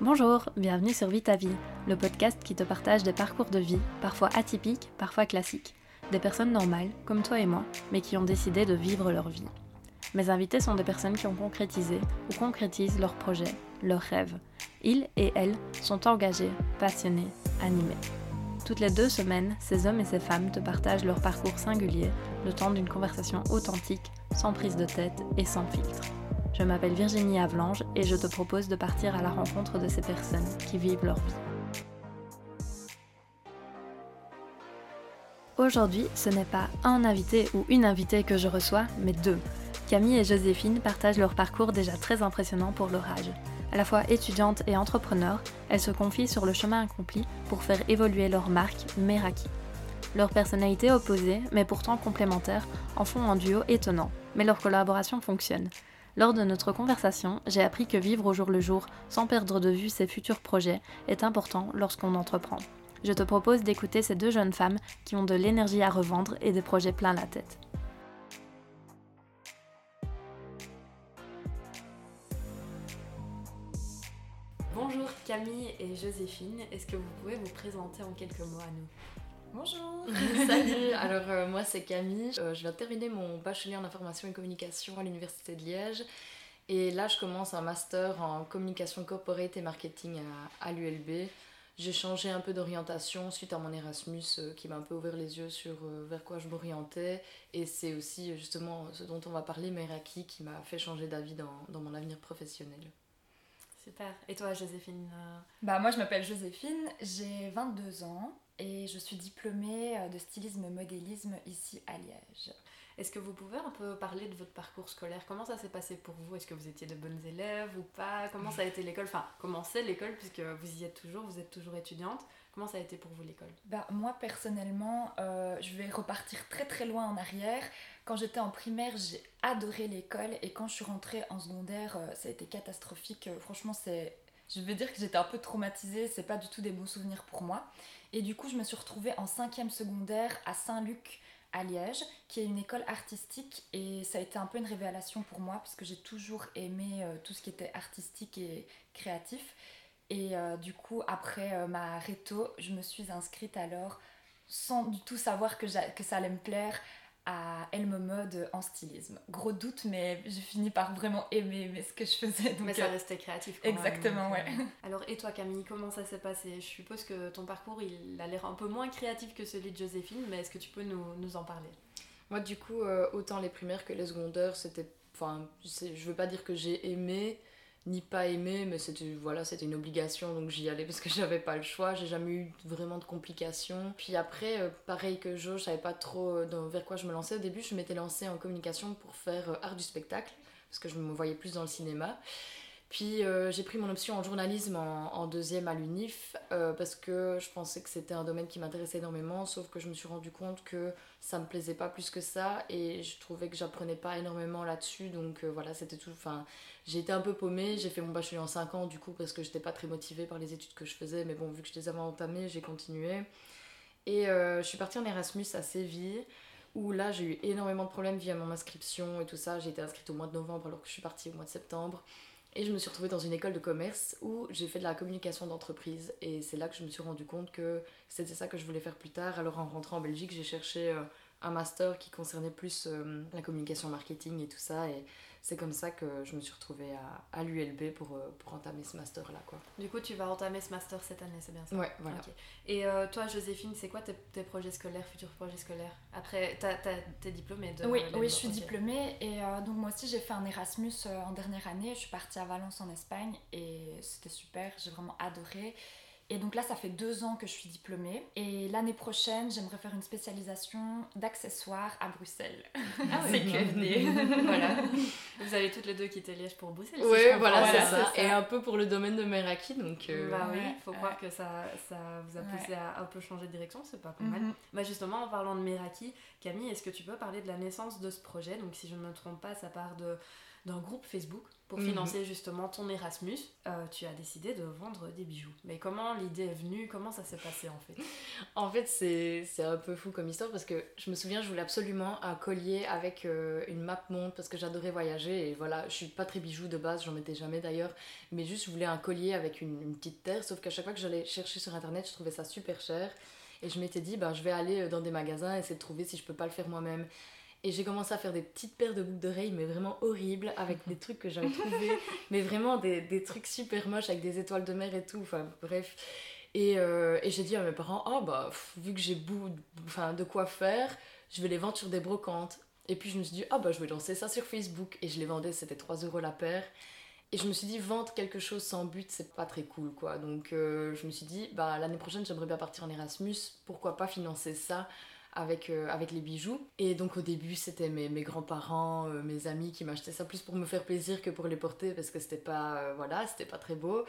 Bonjour, bienvenue sur Vie ta vie, le podcast qui te partage des parcours de vie, parfois atypiques, parfois classiques. Des personnes normales, comme toi et moi, mais qui ont décidé de vivre leur vie. Mes invités sont des personnes qui ont concrétisé ou concrétisent leurs projets, leurs rêves. Ils et elles sont engagés, passionnés, animés. Toutes les deux semaines, ces hommes et ces femmes te partagent leur parcours singulier, le temps d'une conversation authentique, sans prise de tête et sans filtre. Je m'appelle Virginie Avlange et je te propose de partir à la rencontre de ces personnes qui vivent leur vie. Aujourd'hui, ce n'est pas un invité ou une invitée que je reçois, mais deux. Camille et Joséphine partagent leur parcours déjà très impressionnant pour leur âge. À la fois étudiantes et entrepreneurs, elles se confient sur le chemin accompli pour faire évoluer leur marque Meraki. Leurs personnalités opposées, mais pourtant complémentaires, en font un duo étonnant, mais leur collaboration fonctionne. Lors de notre conversation, j'ai appris que vivre au jour le jour, sans perdre de vue ses futurs projets, est important lorsqu'on entreprend. Je te propose d'écouter ces deux jeunes femmes qui ont de l'énergie à revendre et des projets plein la tête. Bonjour Camille et Joséphine, est-ce que vous pouvez vous présenter en quelques mots à nous? Bonjour Salut Alors euh, moi c'est Camille, euh, je viens de terminer mon bachelier en information et communication à l'université de Liège et là je commence un master en communication corporate et marketing à, l'ULB. J'ai changé un peu d'orientation suite à mon Erasmus euh, qui m'a un peu ouvert les yeux sur vers quoi je m'orientais et c'est aussi justement ce dont on va parler Meraki qui m'a fait changer d'avis dans, dans mon avenir professionnel. Super. Et toi, Joséphine Bah moi, je m'appelle Joséphine, j'ai 22 ans et je suis diplômée euh, de stylisme modélisme ici à Liège. Est-ce que vous pouvez un peu parler de votre parcours scolaire? Comment ça s'est passé pour vous? Est-ce que vous étiez de bonnes élèves ou pas? Comment ça a été l'école? Enfin, comment c'est l'école puisque vous y êtes toujours, vous êtes toujours étudiante. Comment ça a été pour vous l'école? Bah, Moi personnellement, euh, je vais repartir très très loin en arrière. Quand j'étais en primaire, j'ai adoré l'école et quand je suis rentrée en secondaire, euh, ça a été catastrophique. Franchement, c'est je veux dire que j'étais un peu traumatisée, c'est pas du tout des beaux souvenirs pour moi. Et du coup, je me suis retrouvée en cinquième secondaire à Saint-Luc à Liège, qui est une école artistique et ça a été un peu une révélation pour moi parce que j'ai toujours aimé euh, tout ce qui était artistique et créatif. Et euh, du coup, après euh, ma réto, je me suis inscrite alors sans du tout savoir que, que ça allait me plaire à Elme Mode en stylisme. Gros doute, mais j'ai fini par vraiment aimer, ce que je faisais. mais ça euh, restait créatif. Quand exactement, ouais. Euh, alors, et toi Camille, comment ça s'est passé? Je suppose que ton parcours, il a l'air un peu moins créatif que celui de Joséphine, mais est-ce que tu peux nous, en parler? Moi, du coup, euh, autant les primaires que les secondaires, c'était... Enfin, je veux pas dire que j'ai aimé, ni pas aimé, mais c'était voilà, c'était une obligation, donc j'y allais parce que j'avais pas le choix. J'ai jamais eu vraiment de complications. Puis après, euh, pareil que Jo, je savais pas trop euh, vers quoi je me lançais. Au début, je m'étais lancée en communication pour faire euh, art du spectacle, parce que je me voyais plus dans le cinéma. Puis euh, j'ai pris mon option en journalisme en, deuxième à l'UNIF euh, parce que je pensais que c'était un domaine qui m'intéressait énormément, sauf que je me suis rendu compte que ça me plaisait pas plus que ça et je trouvais que j'apprenais pas énormément là-dessus. Donc euh, voilà, c'était tout. Enfin, j'ai été un peu paumée. J'ai fait mon bachelier en 5 ans du coup parce que j'étais pas très motivée par les études que je faisais, mais bon, vu que je les avais entamées, j'ai continué. Et je suis partie en Erasmus à Séville où là j'ai eu énormément de problèmes via mon inscription et tout ça. J'ai été inscrite au mois de novembre alors que je suis partie au mois de septembre. Et je me suis retrouvée dans une école de commerce où j'ai fait de la communication d'entreprise. Et c'est là que je me suis rendu compte que c'était ça que je voulais faire plus tard. Alors en rentrant en Belgique, j'ai cherché euh, un master qui concernait plus euh, la communication marketing et tout ça. C'est comme ça que je me suis retrouvée à, à l'ULB pour, euh, pour entamer ce master-là. quoi. Du coup, tu vas entamer ce master cette année, c'est bien ça? Ouais, voilà. Et toi, Joséphine, c'est quoi tes, tes, projets scolaires, futurs projets scolaires? Après, t'es diplômée de... Oui, oui je suis diplômée. Et donc moi aussi, j'ai fait un Erasmus en dernière année. Je suis partie à Valence en Espagne et c'était super, j'ai vraiment adoré. Et donc là, ça fait deux ans que je suis diplômée. Et l'année prochaine, j'aimerais faire une spécialisation d'accessoires à Bruxelles. Ah oui, c'est voilà. Vous avez toutes les deux quitté Liège pour Bruxelles. Oui, voilà, c'est ça. Et un peu pour le domaine de Meraki. Donc, euh, Bah oui, il faut croire que ça, ça vous a poussé à un peu changer de direction. C'est pas, pas mal. Mhm. Bah justement, en parlant de Meraki, Camille, est-ce que tu peux parler de la naissance de ce projet? Donc si je ne me trompe pas, ça part de d'un groupe Facebook pour Mhm. financer justement ton Erasmus. Euh, tu as décidé de vendre des bijoux. Mais comment l'idée est venue? Comment ça s'est passé en fait? En fait, c'est un peu fou comme histoire parce que je me souviens, je voulais absolument un collier avec euh, une map monde parce que j'adorais voyager et voilà, je suis pas très bijou de base, j'en mettais jamais d'ailleurs, mais juste je voulais un collier avec une, une petite terre, sauf qu'à chaque fois que j'allais chercher sur internet, je trouvais ça super cher et je m'étais dit, bah, je vais aller dans des magasins essayer de trouver si je peux pas le faire moi-même. Et j'ai commencé à faire des petites paires de boucles d'oreilles, mais vraiment horribles, avec des trucs que j'avais trouvés, mais vraiment des, des trucs super moches avec des étoiles de mer et tout, enfin bref. Et, euh, et j'ai dit à mes parents, oh bah, pff, vu que j'ai enfin, de quoi faire, je vais les vendre sur des brocantes. Et puis je me suis dit, ah bah, je vais lancer ça sur Facebook. Et je les vendais, c'était 3 euros la paire. Et je me suis dit, vendre quelque chose sans but, c'est pas très cool, quoi. Donc euh, je me suis dit, bah, l'année prochaine, j'aimerais bien partir en Erasmus. Pourquoi pas financer ça avec, euh, avec les bijoux. Et donc au début, c'était mes, mes grands-parents, euh, mes amis qui m'achetaient ça plus pour me faire plaisir que pour les porter parce que c'était pas, euh, voilà, c'était pas très beau.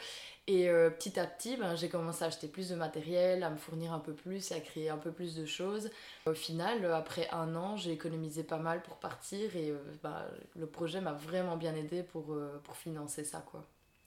Et petit à petit, ben, j'ai commencé à acheter plus de matériel, à me fournir un peu plus et à créer un peu plus de choses. Au final, après un an, j'ai économisé pas mal pour partir et bah, le projet m'a vraiment bien aidé pour, pour financer ça, quoi.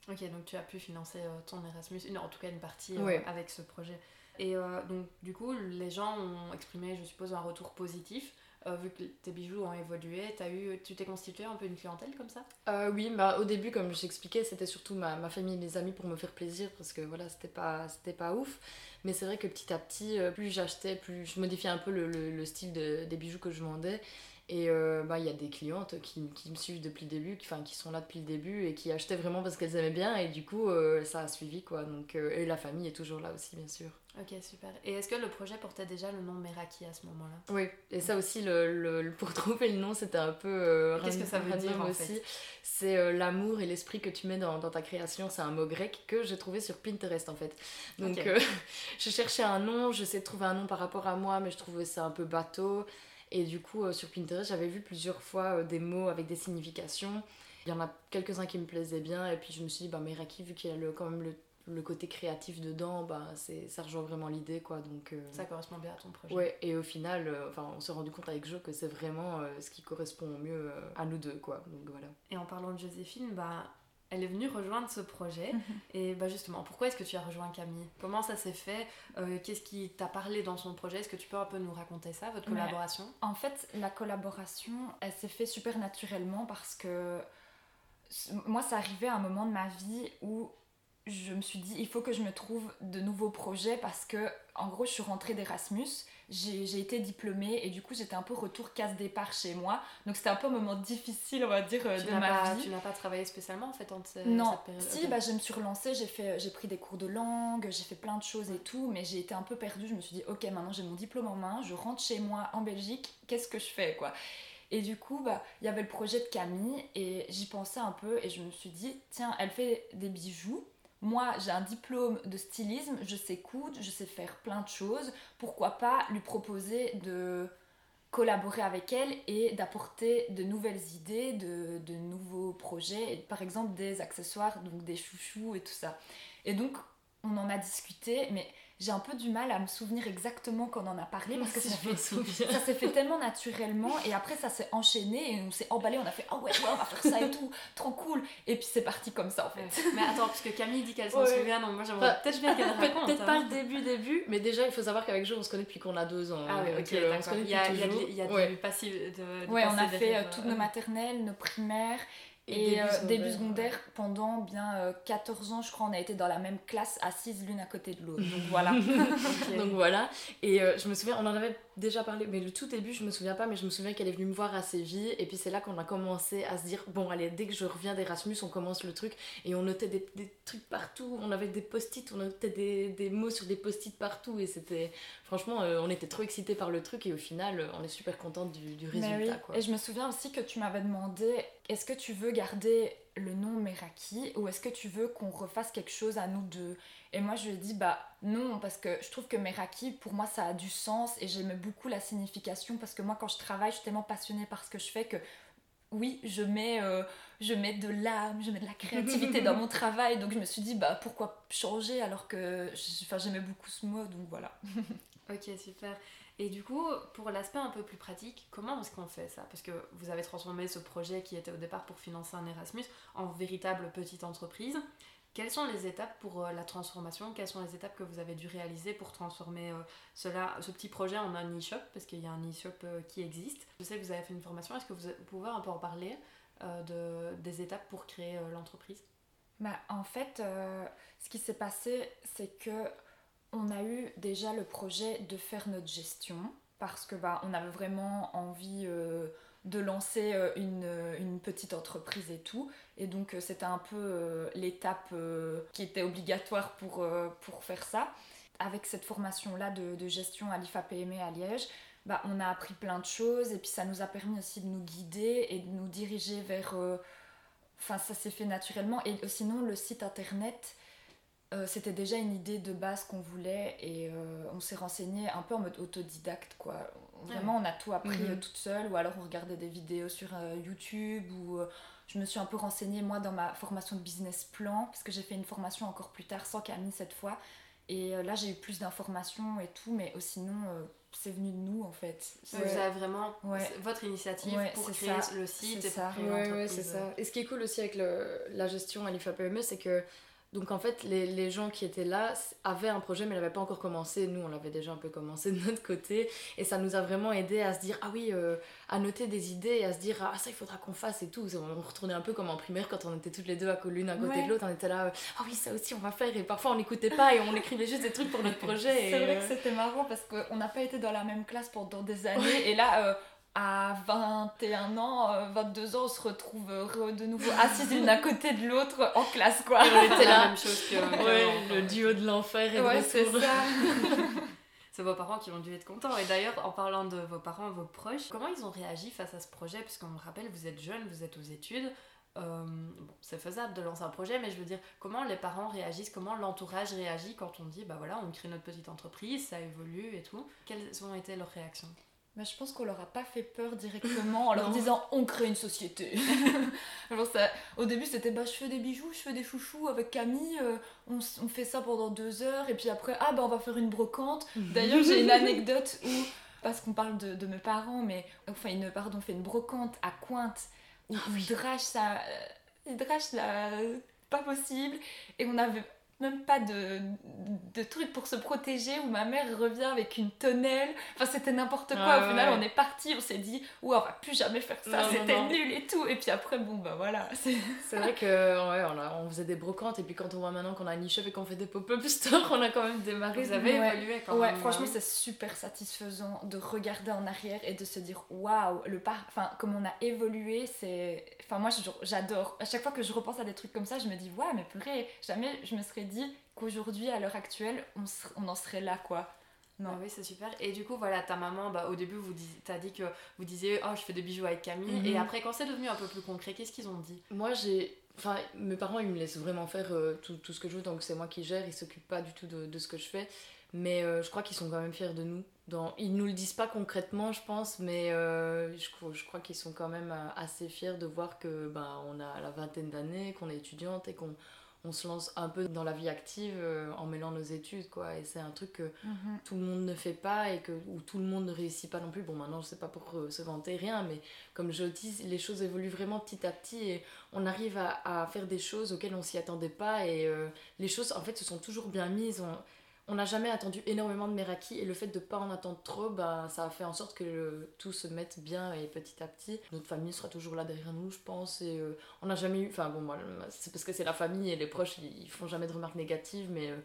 Ok, donc tu as pu financer ton Erasmus, une, en tout cas une partie avec ce projet. Et euh, donc du coup, les gens ont exprimé, je suppose, un retour positif. Euh, vu que tes bijoux ont évolué, as eu, tu t'es constitué un peu une clientèle comme ça? Euh, oui, bah, au début, comme j'expliquais, c'était surtout ma, ma famille et mes amis pour me faire plaisir parce que voilà, c'était pas, pas ouf. Mais c'est vrai que petit à petit, plus j'achetais, plus je modifiais un peu le, le- le style de- des bijoux que je vendais. Et euh, bah, il y a des clientes qui, qui me suivent depuis le début, qui, qui sont là depuis le début et qui achetaient vraiment parce qu'elles aimaient bien. Et du coup, euh, ça a suivi quoi. Donc, euh, et la famille est toujours là aussi, bien sûr. Ok, super. Et est-ce que le projet portait déjà le nom Meraki à ce moment-là? Oui, et ça aussi, le, le- le- pour trouver le nom, c'était un peu. Qu'est-ce que ça veut dire, en aussi. C'est l'amour et l'esprit que tu mets dans, dans ta création. C'est un mot grec que j'ai trouvé sur Pinterest en fait. Donc je cherchais un nom, j'essayais de trouver un nom par rapport à moi, mais je trouvais ça un peu bateau. Et du coup, euh, sur Pinterest, j'avais vu plusieurs fois euh, des mots avec des significations. Il y en a quelques-uns qui me plaisaient bien, et puis je me suis dit, bah, Meraki, vu qu'il y a le, quand même le, le côté créatif dedans, bah, c'est, ça rejoint vraiment l'idée quoi. Donc, euh, Ça correspond bien à ton projet. Ouais, et au final, euh, enfin, on s'est rendu compte avec Jo que c'est vraiment euh, ce qui correspond au mieux à nous deux, quoi. Donc voilà. Et en parlant de Joséphine, bah, elle est venue rejoindre ce projet. Mhm. Et bah justement, pourquoi est-ce que tu as rejoint Camille? Comment ça s'est fait? Euh, Qu'est-ce qui t'a parlé dans son projet? Est-ce que tu peux un peu nous raconter ça, votre collaboration? En fait, la collaboration, elle s'est fait super naturellement parce que moi, ça arrivait à un moment de ma vie où je me suis dit, il faut que je me trouve de nouveaux projets parce que, en gros, je suis rentrée d'Erasmus, j'ai j'ai été diplômée et du coup, j'étais un peu retour casse-départ chez moi. Donc, c'était un peu un moment difficile, on va dire, euh, Tu de ma pas, vie. tu n'as pas travaillé spécialement en fait ces- Non, cette période si, bah, je me suis relancée, j'ai fait, j'ai pris des cours de langue, j'ai fait plein de choses et tout, mais j'ai été un peu perdue. Je me suis dit, ok, maintenant j'ai mon diplôme en main, je rentre chez moi en Belgique, qu'est-ce que je fais quoi? Et du coup, bah, il y avait le projet de Camille et j'y pensais un peu et je me suis dit, tiens, elle fait des bijoux. Moi, j'ai un diplôme de stylisme, je sais coudre, je sais faire plein de choses. Pourquoi pas lui proposer de collaborer avec elle et d'apporter de nouvelles idées, de, nouveaux projets, et par exemple des accessoires, donc des chouchous et tout ça. Et donc, on en a discuté, mais j'ai un peu du mal à me souvenir exactement quand on en a parlé parce que Si ça fait s'est fait tellement naturellement et après ça s'est enchaîné et on s'est emballé, on a fait ah ouais, ouais, on va faire ça et tout, trop cool. Et puis c'est parti comme ça en fait. Ouais. Mais attends, parce que Camille dit qu'elle s'en Ouais. souvient, donc moi j'aimerais Enfin, peut-être bien qu'elle raconte. Peut-être hein. pas le début, début, mais déjà il faut savoir qu'avec Jo on se connaît depuis qu'on a deux ans. Ah oui, ok, euh, d'accord. Il y a, il y a, de- il y a Ouais. du passif. De, Ouais, on a fait euh, toutes euh, nos maternelles, nos primaires Et et, début euh, secondaire. début secondaire pendant bien euh, 14 ans, je crois, on a été dans la même classe, assises l'une à côté de l'autre. Donc voilà. Donc voilà, et euh, je me souviens, on en avait déjà parlé, mais le tout début, je me souviens pas, mais je me souviens qu'elle est venue me voir à Séville, et puis c'est là qu'on a commencé à se dire, bon allez, dès que je reviens d'Erasmus, on commence le truc, et on notait des, des trucs partout, on avait des post-it, on notait des, des mots sur des post-it partout, et c'était, franchement, euh, on était trop excités par le truc, et au final, euh, on est super contente du, résultat, oui. quoi. Et je me souviens aussi que tu m'avais demandé est-ce que tu veux garder le nom Meraki ou est-ce que tu veux qu'on refasse quelque chose à nous deux? Et moi je lui ai dit bah non parce que je trouve que Meraki pour moi ça a du sens et j'aimais beaucoup la signification parce que moi quand je travaille je suis tellement passionnée par ce que je fais que oui, je mets, euh, je mets de l'âme, je mets de la créativité dans mon travail, donc je me suis dit, bah pourquoi changer alors que j'aimais beaucoup ce mot, donc voilà. Ok, super. Et du coup, pour l'aspect un peu plus pratique, comment est-ce qu'on fait ça? Parce que vous avez transformé ce projet qui était au départ pour financer un Erasmus en véritable petite entreprise. Quelles sont les étapes pour euh, la transformation? Quelles sont les étapes que vous avez dû réaliser pour transformer euh, cela, ce petit projet en un e-shop? Parce qu'il y a un e-shop euh, qui existe. Je sais que vous avez fait une formation. Est-ce que vous, pouvez un peu en parler de, des étapes pour créer l'entreprise? Bah, En fait, ce qui s'est passé, c'est que on a eu déjà le projet de faire notre gestion parce que bah, on avait vraiment envie de lancer euh, euh, une, petite entreprise et tout. Et donc euh, c'était un peu l'étape qui était obligatoire pour, pour faire ça. Avec cette formation-là de, gestion à l'IFA-PME à Liège, bah, on a appris plein de choses et puis ça nous a permis aussi de nous guider et de nous diriger vers... Enfin ça s'est fait naturellement. Et sinon le site internet... c'était déjà une idée de base qu'on voulait et on s'est renseigné un peu en mode autodidacte quoi Vraiment, on a tout appris euh, toute seule, ou alors on regardait des vidéos sur euh, YouTube, ou euh, je me suis un peu renseignée moi dans ma formation de business plan, parce que j'ai fait une formation encore plus tard sans Camille cette fois. Et là, j'ai eu plus d'informations et tout, mais sinon, c'est venu de nous en fait. Vous avez vraiment votre initiative pour créer le site et ça. Ouais, c'est ça. Et ce qui est cool aussi avec le, la gestion à l'IFAPME, c'est que donc en fait, les, les, gens qui étaient là avaient un projet mais n'avaient pas encore commencé. Nous, on l'avait déjà un peu commencé de notre côté. Et ça nous a vraiment aidé à se dire, ah oui, euh, à noter des idées et à se dire, ah ça, il faudra qu'on fasse et tout. On retournait un peu comme en primaire quand on était toutes les deux à l'une à côté de l'autre. On était là, ah oui, ça aussi, on va faire. Et parfois, on n'écoutait pas et on écrivait juste des trucs pour notre projet. C'est vrai que c'était marrant parce qu'on n'a pas été dans la même classe pendant des années. Et là... Euh, à 21 ans, 22 euh, ans, on se retrouve de nouveau assises l'une à côté de l'autre en classe, quoi. on était la même chose que le duo de l'enfer et ouais, c'est ça. c'est vos parents qui ont dû être contents. Et d'ailleurs, en parlant de vos parents, vos proches, comment ils ont réagi face à ce projet? Puisqu'on me rappelle, vous êtes jeune, vous êtes aux études. Euh, bon, c'est faisable de lancer un projet, mais je veux dire, comment les parents réagissent, comment l'entourage réagit quand on dit, bah voilà, on crée notre petite entreprise, ça évolue et tout? Quelles ont été leurs réactions? Mais je pense qu'on leur a pas fait peur directement en leur disant on crée une société. ça, au début c'était bah je fais des bijoux, je fais des chouchous avec Camille, euh, on, on, fait ça pendant deux heures et puis après ah bah on va faire une brocante. D'ailleurs j'ai une anecdote où parce qu'on parle de, de, mes parents mais enfin une pardon fait une brocante à Cointe où oh, ils drachent ça, euh, ils drachent là pas possible et on avait même pas de, de trucs pour se protéger où ma mère revient avec une tonnelle. Enfin, c'était n'importe quoi. Au final, on est parti, on s'est dit, ouais, on va plus jamais faire ça, c'était nul et tout. Et puis après, bon, bah voilà. C'est vrai que ouais, on, a, on, faisait des brocantes et puis quand on voit maintenant qu'on a une e-shop et qu'on fait des pop-up stores, on a quand même démarré. Vous avez évolué quand ouais, franchement, c'est super satisfaisant de regarder en arrière et de se dire, waouh, le par... enfin, comme on a évolué, c'est. Enfin, moi, j'adore. À chaque fois que je repense à des trucs comme ça, je me dis, ouais, mais purée, jamais je me serais dit qu'aujourd'hui, à l'heure actuelle, on, on, en serait là, quoi. Non. Ah oui, c'est super. Et du coup, voilà, ta maman, bah, au début, vous t'as dit que vous disiez, oh, je fais des bijoux avec Camille. Mhm. Et après, quand c'est devenu un peu plus concret, qu'est-ce qu'ils ont dit? Moi, j'ai. Enfin, mes parents, ils me laissent vraiment faire euh, tout, tout, ce que je veux, donc c'est moi qui gère, ils s'occupent pas du tout de, de, ce que je fais. Mais euh, je crois qu'ils sont quand même fiers de nous. Dans... Ils nous le disent pas concrètement, je pense, mais euh, je, je, crois qu'ils sont quand même assez fiers de voir que ben, on a la vingtaine d'années, qu'on est étudiante et qu'on on se lance un peu dans la vie active euh, en mêlant nos études quoi. Et c'est un truc que mhm. tout le monde ne fait pas et que où tout le monde ne réussit pas non plus. Bon maintenant je sais pas pour euh, se vanter rien mais comme je dis les choses évoluent vraiment petit à petit et on arrive à, faire des choses auxquelles on s'y attendait pas et euh, les choses en fait se sont toujours bien mises. On n'a jamais attendu énormément de Meraki et le fait de ne pas en attendre trop, bah, ça a fait en sorte que tout se mette bien et petit à petit, notre famille sera toujours là derrière nous, je pense. Et euh, on n'a jamais eu. Enfin bon, moi, c'est parce que c'est la famille et les proches, ils, font jamais de remarques négatives, mais euh,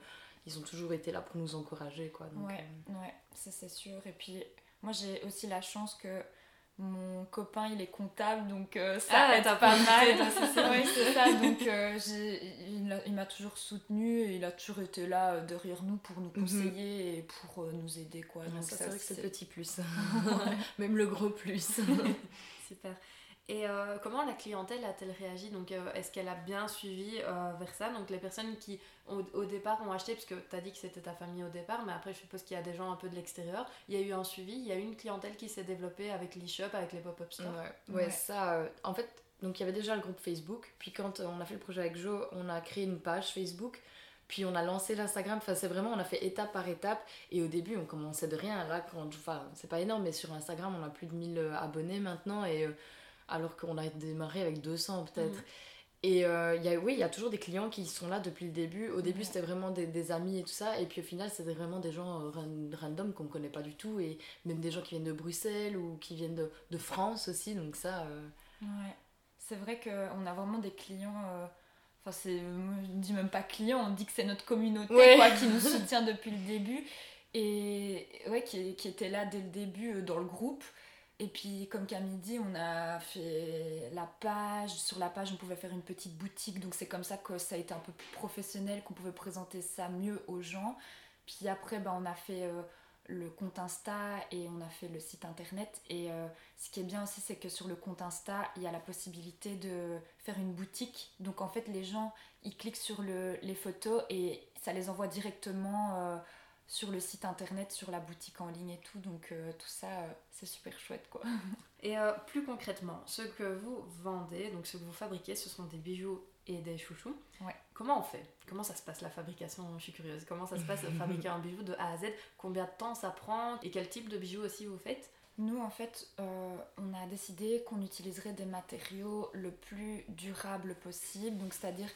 ils ont toujours été là pour nous encourager. Quoi, donc, ouais, euh. ouais, ça c'est sûr. Et puis, moi j'ai aussi la chance que mon copain il est comptable donc euh, ça ah, aide pas mal. c'est ça. Donc euh, il, m'a toujours soutenu et il a toujours été là euh, derrière nous pour nous mhm. conseiller et pour nous aider quoi. Donc ça, c'est vrai que c'est petit plus. Même le gros plus. Super et euh, comment la clientèle a-t-elle réagi? Donc, euh, est-ce qu'elle a bien suivi euh, vers ça Donc, les personnes qui, au, départ, ont acheté, puisque tu as dit que c'était ta famille au départ, mais après, je suppose qu'il y a des gens un peu de l'extérieur. Il y a eu un suivi, il y a eu une clientèle qui s'est développée avec l'e-shop, avec les pop-up stores? Ouais, ça, en fait, donc il y avait déjà le groupe Facebook. Puis, quand on a fait le projet avec Joe, on a créé une page Facebook Puis on a lancé l'Instagram, enfin c'est vraiment, on a fait étape par étape. Et au début, on commençait de rien. Là, quand, enfin, c'est pas énorme, mais sur Instagram, on a plus de 1000 euh, abonnés maintenant. Et euh, alors qu'on a démarré avec 200 peut-être. Mhm. Et euh, y a, oui, il y a toujours des clients qui sont là depuis le début. Au début, c'était vraiment des, des, amis et tout ça. Et puis au final, c'était vraiment des gens euh, random qu'on ne connaît pas du tout. Et même des gens qui viennent de Bruxelles ou qui viennent de, de France aussi. Donc ça... Euh... Ouais. C'est vrai qu'on a vraiment des clients... Euh, enfin, c'est, je ne dis même pas clients, on dit que c'est notre communauté Ouais. quoi, qui nous soutient depuis le début. Et ouais, qui, qui était là dès le début dans le groupe. Et puis, comme Camille dit, on a fait la page. Sur la page, on pouvait faire une petite boutique. Donc, c'est comme ça que ça a été un peu plus professionnel, qu'on pouvait présenter ça mieux aux gens. Puis après, ben, on a fait euh, le compte Insta et on a fait le site internet. Et euh, ce qui est bien aussi, c'est que sur le compte Insta, il y a la possibilité de faire une boutique. Donc, en fait, les gens, ils cliquent sur le, les photos et ça les envoie directement. euh, sur le site internet, sur la boutique en ligne et tout. Donc euh, tout ça, euh, c'est super chouette quoi. Et euh, plus concrètement, ce que vous vendez, donc ce que vous fabriquez, ce sont des bijoux et des chouchous. Ouais. Comment on fait? Comment ça se passe la fabrication? Je suis curieuse. Comment ça se passe de fabriquer un bijou de A à Z? Combien de temps ça prend? Et quel type de bijoux aussi vous faites? Nous, en fait, euh, on a décidé qu'on utiliserait des matériaux le plus durables possible. Donc, c'est-à-dire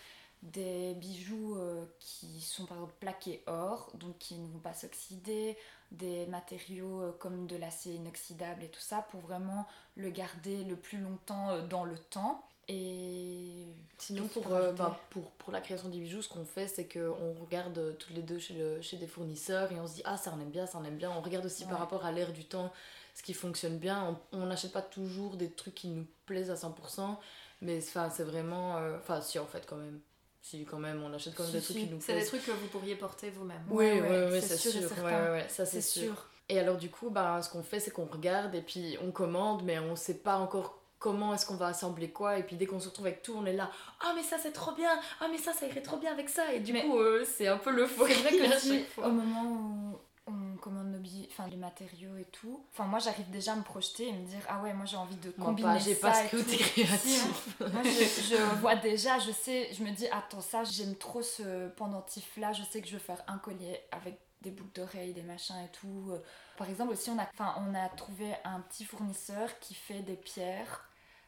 des bijoux euh, qui sont par exemple plaqués or, donc qui ne vont pas s'oxyder, des matériaux euh, comme de l'acier inoxydable et tout ça pour vraiment le garder le plus longtemps euh, dans le temps. Et Sinon, pour, ben, pour, pour la création des bijoux, ce qu'on fait, c'est qu'on regarde toutes les deux chez, le, chez des fournisseurs et on se dit Ah, ça on aime bien, ça on aime bien. On regarde aussi Ouais. par rapport à l'air du temps ce qui fonctionne bien. On n'achète pas toujours des trucs qui nous plaisent à 100%, mais c'est vraiment. Enfin, si en fait, quand même. Si, quand même, on achète quand même Si, des trucs qui nous C'est des trucs que vous pourriez porter vous-même. Oui, Ouais, oui, ouais, oui, c'est c'est sûr et sûr. certain. Ouais, ouais, ouais, ça c'est sûr. sûr. Et alors du coup, bah, ce qu'on fait, c'est qu'on regarde et puis on commande, mais on sait pas encore comment est-ce qu'on va assembler quoi. Et puis dès qu'on se retrouve avec tout, on est là, ah mais ça c'est trop bien, ah mais ça ça irait trop bien avec ça. Et du Mais- coup, euh, c'est un peu le faux. C'est vrai que si, au moment où on commande nos billets, enfin les matériaux et tout, enfin moi j'arrive déjà à me projeter et me dire ah ouais moi j'ai envie de combiner pas, j'ai ça pas ce côté tout. créatif. Moi je, je vois déjà, je sais, je me dis attends ça j'aime trop ce pendentif là, je sais que je veux faire un collier avec des boucles d'oreilles, des machins et tout. Par exemple aussi on a, enfin on a trouvé un petit fournisseur qui fait des pierres,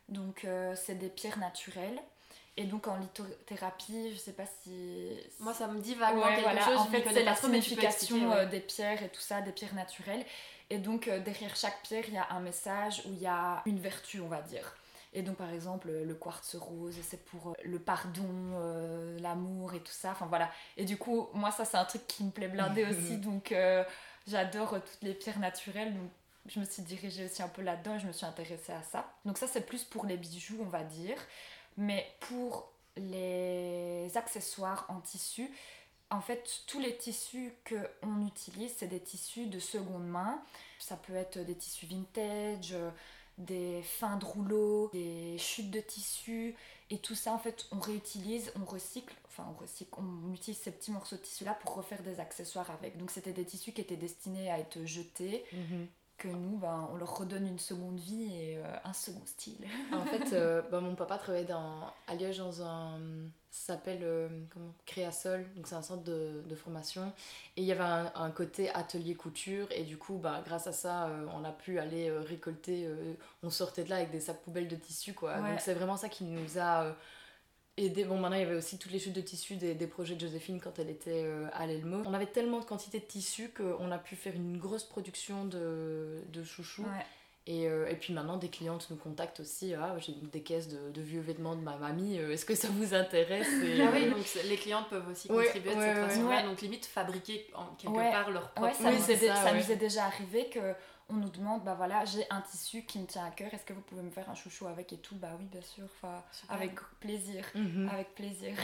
donc euh, c'est des pierres naturelles. Et donc en lithothérapie, je sais pas si Moi, ça me dit vaguement Ouais, quelque voilà. chose. En fait, c'est la signification expliquer, ouais. euh, des pierres et tout ça, des pierres naturelles. Et donc, euh, derrière chaque pierre, il y a un message où il y a une vertu, on va dire. Et donc, par exemple, le quartz rose, c'est pour euh, le pardon, euh, l'amour et tout ça. Enfin, voilà. Et du coup, moi, ça, c'est un truc qui me plaît blindé aussi. Donc, euh, j'adore euh, toutes les pierres naturelles. Donc, je me suis dirigée aussi un peu là-dedans et je me suis intéressée à ça. Donc, ça, c'est plus pour les bijoux, on va dire. Mais pour les accessoires en tissu, en fait, tous les tissus qu'on utilise, c'est des tissus de seconde main. Ça peut être des tissus vintage, des fins de rouleau, des chutes de tissu. Et tout ça, en fait, on réutilise, on recycle, enfin, on recycle, on utilise ces petits morceaux de tissu-là pour refaire des accessoires avec. Donc, c'était des tissus qui étaient destinés à être jetés, Mhm. Que nous, ben, on leur redonne une seconde vie et euh, un second style. En fait, euh, bah, mon papa travaillait dans, à Liège dans un. Ça s'appelle euh, comment Créasol, donc c'est un centre de, de formation. Et il y avait un, un côté atelier couture, et du coup, bah, grâce à ça, on a pu aller récolter. on sortait de là avec des sacs poubelles de tissu, quoi. Ouais. Donc c'est vraiment ça qui nous a aidé. Bon, maintenant, il y avait aussi toutes les chutes de tissu des, des projets de Joséphine quand elle était euh, à l'Elmo. On avait tellement de quantité de tissu qu'on a pu faire une grosse production de, de chouchous. Ouais. Et, euh, et puis maintenant, des clientes nous contactent aussi. Ah, j'ai des caisses de, de vieux vêtements de ma mamie. euh, Est-ce que ça vous intéresse Et, Ah oui, donc c'est- les clientes peuvent aussi Ouais, contribuer de cette ouais. façon-là. Ouais. Donc limite fabriquer en quelque Ouais. part leur propre. Ouais, ça, Oui, nous est déjà arrivé que on nous demande, bah voilà, j'ai un tissu qui me tient à cœur, est-ce que vous pouvez me faire un chouchou avec et tout? Bah oui, bien sûr, enfin, avec plaisir, mhm. avec plaisir.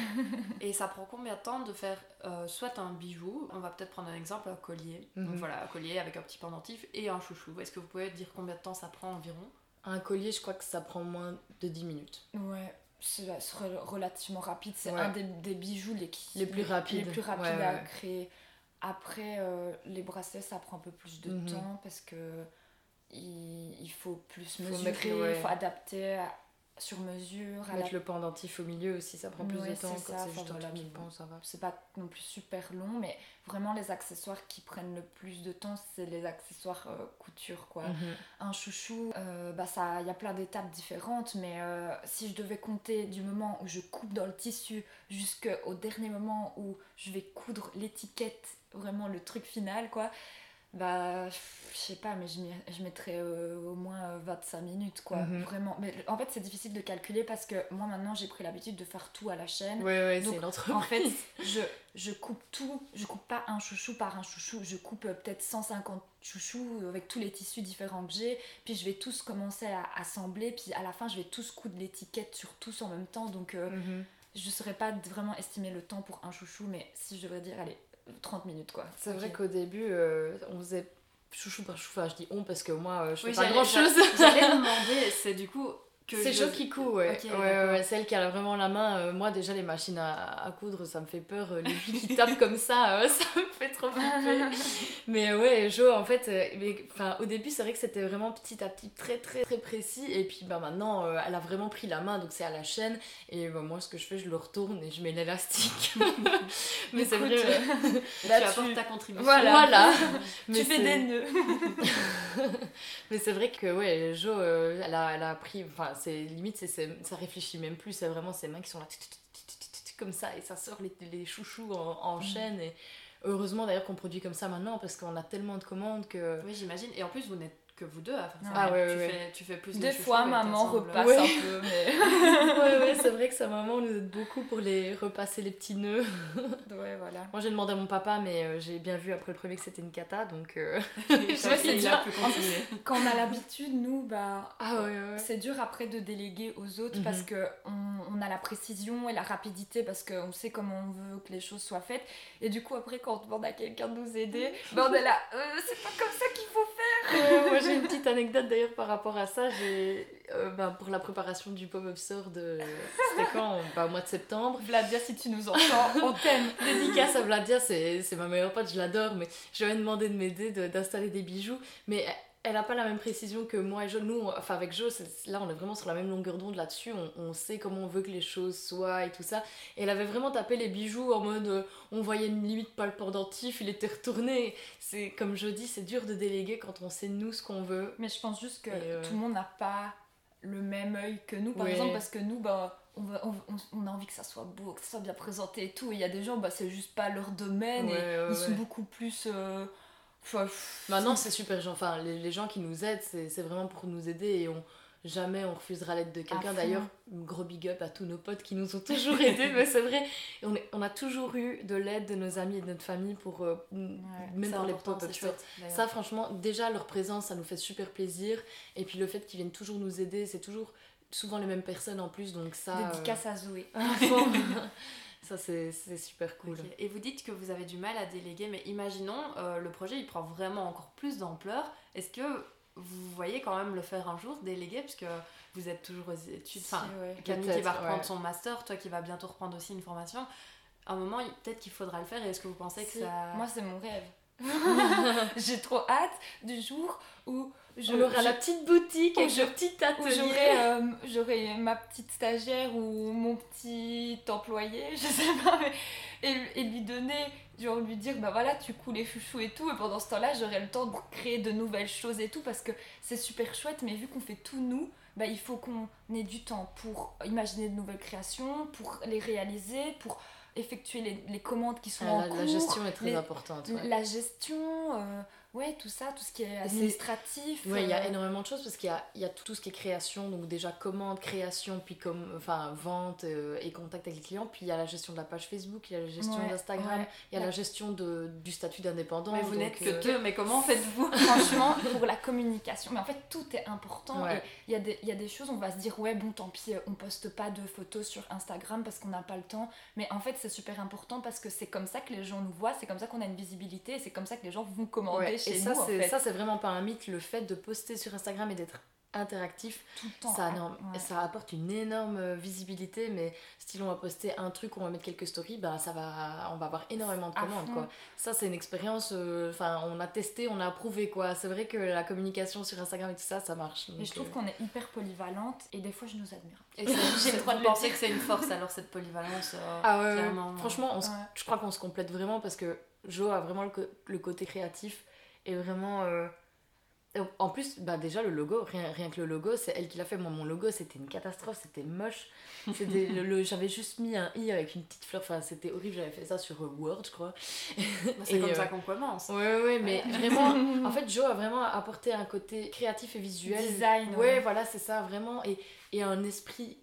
Et ça prend combien de temps de faire euh, soit un bijou, on va peut-être prendre un exemple, un collier. Donc Mhm. voilà, un collier avec un petit pendentif et un chouchou. Est-ce que vous pouvez dire combien de temps ça prend environ? Un collier, je crois que ça prend moins de 10 minutes. Ouais, c'est c'est re- relativement rapide, c'est Ouais. un des, des bijoux les, qui- Les plus rapides. les plus rapides Ouais, à créer. Après, euh, les bracelets, ça prend un peu plus de Mhm. temps parce que il, il faut plus Faut mesurer, il faut adapter à sur mesure. À Mettre la... le pendentif au milieu aussi, ça prend plus Ouais, de temps. c'est Quand ça, c'est juste voilà, va. C'est pas non plus super long, mais vraiment les accessoires qui prennent le plus de temps, c'est les accessoires euh, couture quoi. Mhm. Un chouchou, euh, bah ça, il y a plein d'étapes différentes, mais euh, si je devais compter du moment où je coupe dans le tissu jusqu'au dernier moment où je vais coudre l'étiquette, vraiment le truc final quoi, bah je sais pas, mais je, je mettrais euh, au moins euh, 25 minutes quoi, Mhm. vraiment. Mais en fait c'est difficile de calculer parce que moi maintenant j'ai pris l'habitude de faire tout à la chaîne. Ouais, ouais, Donc. En fait, je, je coupe tout, je coupe pas un chouchou par un chouchou, je coupe euh, peut-être 150 chouchous euh, avec tous les tissus différents que j'ai, puis je vais tous commencer à assembler, puis à la fin je vais tous coudre l'étiquette sur tous en même temps, donc euh, Mhm. je saurais pas vraiment estimer le temps pour un chouchou, mais si je devrais dire, allez, 30 minutes quoi. C'est vrai qu'au début, euh, on faisait chouchou par chouchou. Enfin, je dis on parce que moi, euh, je fais Oui, pas grand chose. J'allais demander, c'est du coup C'est je- Jo qui coud, ouais. Ok, ouais, ouais, ouais, celle qui a vraiment la main. euh, moi, déjà, les machines à, à coudre, ça me fait peur. euh, les billes qui tapent comme ça, euh, ça me fait trop flipper. Mais ouais, Jo, en fait, euh, mais, au début, c'est vrai que c'était vraiment petit à petit, très, très, très précis. Et puis bah, maintenant, elle a vraiment pris la main, donc c'est à la chaîne. Et bah, moi, ce que je fais, je le retourne et je mets l'élastique. mais c'est vrai. Là, tu- apportes ta contribution. Voilà. Voilà. tu fais des nœuds. Mais c'est vrai que ouais, Jo, elle, a, elle a pris, enfin, c'est limite, c'est, c'est- ça réfléchit même plus, c'est vraiment ses mains qui sont là, comme ça, et ça sort les, les chouchous en, en Mm. chaîne. Et heureusement d'ailleurs qu'on produit comme ça maintenant, parce qu'on a tellement de commandes que. Oui, j'imagine. Et en plus, vous n'êtes que vous deux à faire ça. Ah ouais, tu, ouais, Fais, tu fais plus de Des fois, maman repasse Ouais. un peu, mais. ouais, ouais, c'est vrai que sa maman nous aide beaucoup pour les repasser les petits nœuds. ouais, voilà. Moi j'ai demandé à mon papa, mais euh, j'ai bien vu après le premier que c'était une cata, donc. euh, Je sais il déjà. a pu continuer. Quand on a l'habitude, nous, bah, Ah ouais, ouais. C'est dur après de déléguer aux autres Mhm. parce que on, on a la précision et la rapidité parce qu'on sait comment on veut que les choses soient faites. Et du coup, après, quand on demande à quelqu'un de nous aider, ben on est là, Euh, c'est pas comme ça qu'il faut faire. J'ai une petite anecdote d'ailleurs par rapport à ça. J'ai, euh, ben, pour la préparation du pop-up store de. C'était quand Ben, Au mois de septembre. Vladia, si tu nous entends, on t'aime. Dédicace à Vladia, c'est ma meilleure pote, je l'adore, mais je lui ai demandé de m'aider de- d'installer des bijoux. Mais elle a pas la même précision que moi et Jo. Nous, on- enfin avec Jo, là on est vraiment sur la même longueur d'onde là-dessus. On, on sait comment on veut que les choses soient et tout ça. Et elle avait vraiment tapé les bijoux en mode euh, on voyait limite pas le pendentif, il était retourné. C'est comme je dis, c'est dur de déléguer quand on sait nous ce qu'on veut. Mais je pense juste que euh, tout le monde n'a pas le même œil que nous, par exemple, parce que nous, bah, on, va- on, a envie que ça soit beau, que ça soit bien présenté et tout. Et il y a des gens, bah, c'est juste pas leur domaine Ouais, et ouais, ils sont beaucoup plus. euh, Maintenant, c'est super. Enfin, les, les gens qui nous aident, c'est c'est vraiment pour nous aider et on jamais on refusera l'aide de quelqu'un. D'ailleurs, gros big up à tous nos potes qui nous ont toujours aidés, mais c'est vrai, on, est- on a toujours eu de l'aide de nos amis et de notre famille pour euh, même dans les d'ailleurs. Ça, franchement, déjà leur présence, ça nous fait super plaisir. Et puis le fait qu'ils viennent toujours nous aider, c'est toujours souvent les mêmes personnes en plus, donc ça. euh, dédicace à Zoé. ça, c'est super cool. Et vous dites que vous avez du mal à déléguer, mais imaginons euh, le projet il prend vraiment encore plus d'ampleur. Est-ce que vous voyez quand même le faire un jour, déléguer, parce que vous êtes toujours aux études. Enfin, Si, ouais. Camille qui va reprendre ouais. son master, toi qui vas bientôt reprendre aussi une formation. À un moment, peut-être qu'il faudra le faire. Et est-ce que vous pensez que ça. Moi, c'est mon rêve. J'ai trop hâte du jour où je, on aura je- la petite boutique avec je- le petit atelier. j'aurai euh, j'aurai ma petite stagiaire ou mon petit employé, je sais pas, mais, et, et lui donner, genre lui dire, bah voilà, tu couds les chouchous et tout, et pendant ce temps-là, j'aurai le temps de créer de nouvelles choses et tout, parce que c'est super chouette, mais vu qu'on fait tout nous, bah, il faut qu'on ait du temps pour imaginer de nouvelles créations, pour les réaliser, pour effectuer les, les commandes qui sont Ah, en la, cours. la gestion est très les- importante. ouais. La gestion, euh, ouais, tout ça, tout ce qui est administratif. Ouais, il y a euh, énormément de choses parce qu'il y a, il y a tout, tout ce qui est création, donc déjà commande, création, puis comme, enfin, vente euh, et contact avec les clients, puis il y a la gestion de la page Facebook, il y a la gestion Ouais, d'Instagram, ouais. il y a Ouais. la gestion de, du statut d'indépendant. Mais vous n'êtes que euh, deux, mais comment faites-vous franchement, pour la communication. Mais en fait, tout est important. Et il y, a des- il y a des choses, on va se dire, ouais, bon, tant pis, on poste pas de photos sur Instagram parce qu'on n'a pas le temps. Mais en fait, c'est super important parce que c'est comme ça que les gens nous voient, c'est comme ça qu'on a une visibilité, c'est comme ça que les gens vont commander chez et nous. ça, en c'est fait. ça, c'est vraiment pas un mythe, le fait de poster sur Instagram et d'être interactif, Tout le temps. ça, non, ouais. ça apporte une énorme euh, visibilité, mais si on va poster un truc, on va mettre quelques stories, bah ça va, on va avoir énormément de commandes quoi. Ça c'est une expérience, euh, enfin on a testé, on a approuvé quoi. C'est vrai que la communication sur Instagram et tout ça, ça marche. Et je trouve euh, qu'on est hyper polyvalente et des fois je nous admire. J'ai le droit de dire. que c'est une force alors cette polyvalence euh, Ah ouais, clairement, franchement, on se- Ouais. je crois qu'on se complète vraiment parce que Jo a vraiment le côté créatif et vraiment. euh, En plus, bah déjà le logo, rien, rien que le logo, c'est elle qui l'a fait. Moi, mon logo, c'était une catastrophe, c'était moche. C'était le, le- J'avais juste mis un i avec une petite fleur, enfin c'était horrible. J'avais fait ça sur euh, Word, je crois. Bah, C'est comme euh, ça qu'on commence. Ouais, ouais, ouais, mais vraiment, en fait, Joe a vraiment apporté un côté créatif et visuel. Design, Ouais, ouais. voilà, c'est ça, vraiment. Et, et un esprit.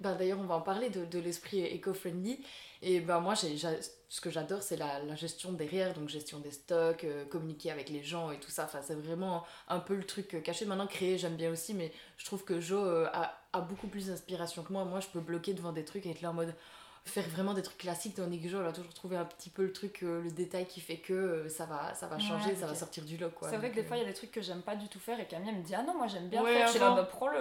Ben, D'ailleurs, on va en parler de, de l'esprit éco-friendly. Et ben, moi, j'ai, j'a- ce que j'adore, c'est la, la gestion derrière, donc gestion des stocks, euh, communiquer avec les gens et tout ça. Enfin, c'est vraiment un peu le truc euh, caché. Maintenant, créer, j'aime bien aussi, mais je trouve que Joe euh, a, a beaucoup plus d'inspiration que moi. Moi, je peux bloquer devant des trucs et être là en mode faire vraiment des trucs classiques tandis que Joe elle a toujours trouvé un petit peu le truc euh, le détail qui fait que euh, ça va ça va changer Ouais, ça va sortir du lot quoi C'est vrai que des fois il y a des trucs que j'aime pas du tout faire et Camille elle me dit ah non moi j'aime bien Ouais, faire. Je suis là bah prends-le.